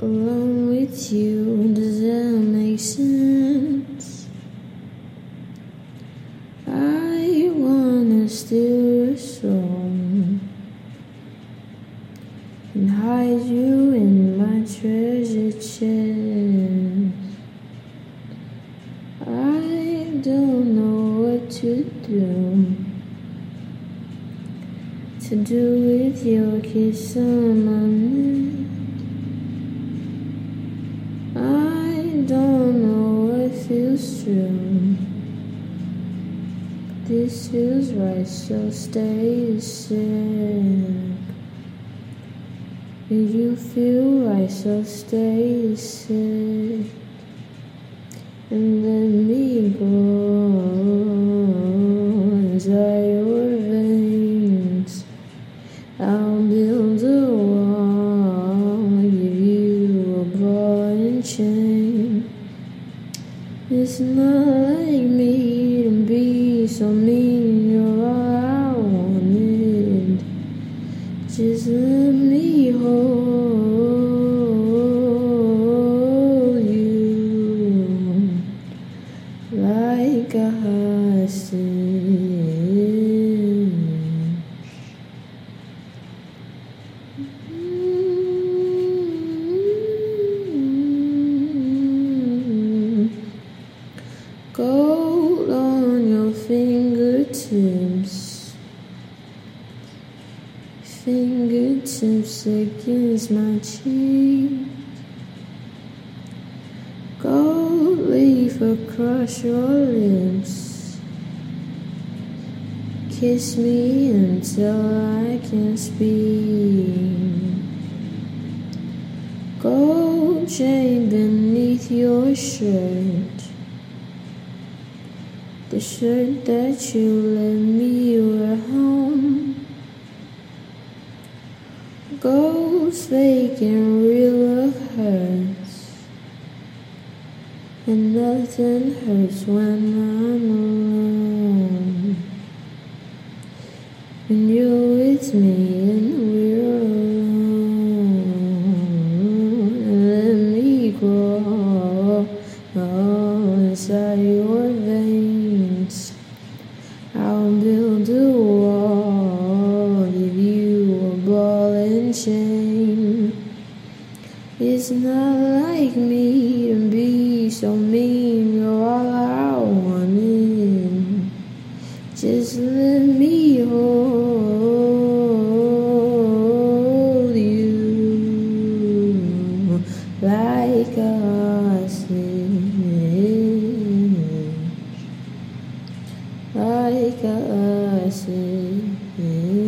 alone with you. Does that make sense? I wanna steal your soul and hide you in my treasure chest. I don't know what to do to do with your kiss on my neck. True. This feels right, so stay sick. Did you feel right, so stay sick. And let me go inside your veins. I'll It's not like me to be so mean, you're all I wanted. Just let me hold you like a hostage. Fingertips against my cheek. Gold leaf across your lips. Kiss me until I can speak. Gold chain beneath your shirt. The shirt that you let me wear home. Gold's fake and real love hurts. And nothing hurts when I'm alone. When you're with me and we're alone. Let me inside your veins. Chain. It's not like me to be so mean, you're all I wanted. Just let me hold you like a hostage, like a hostage.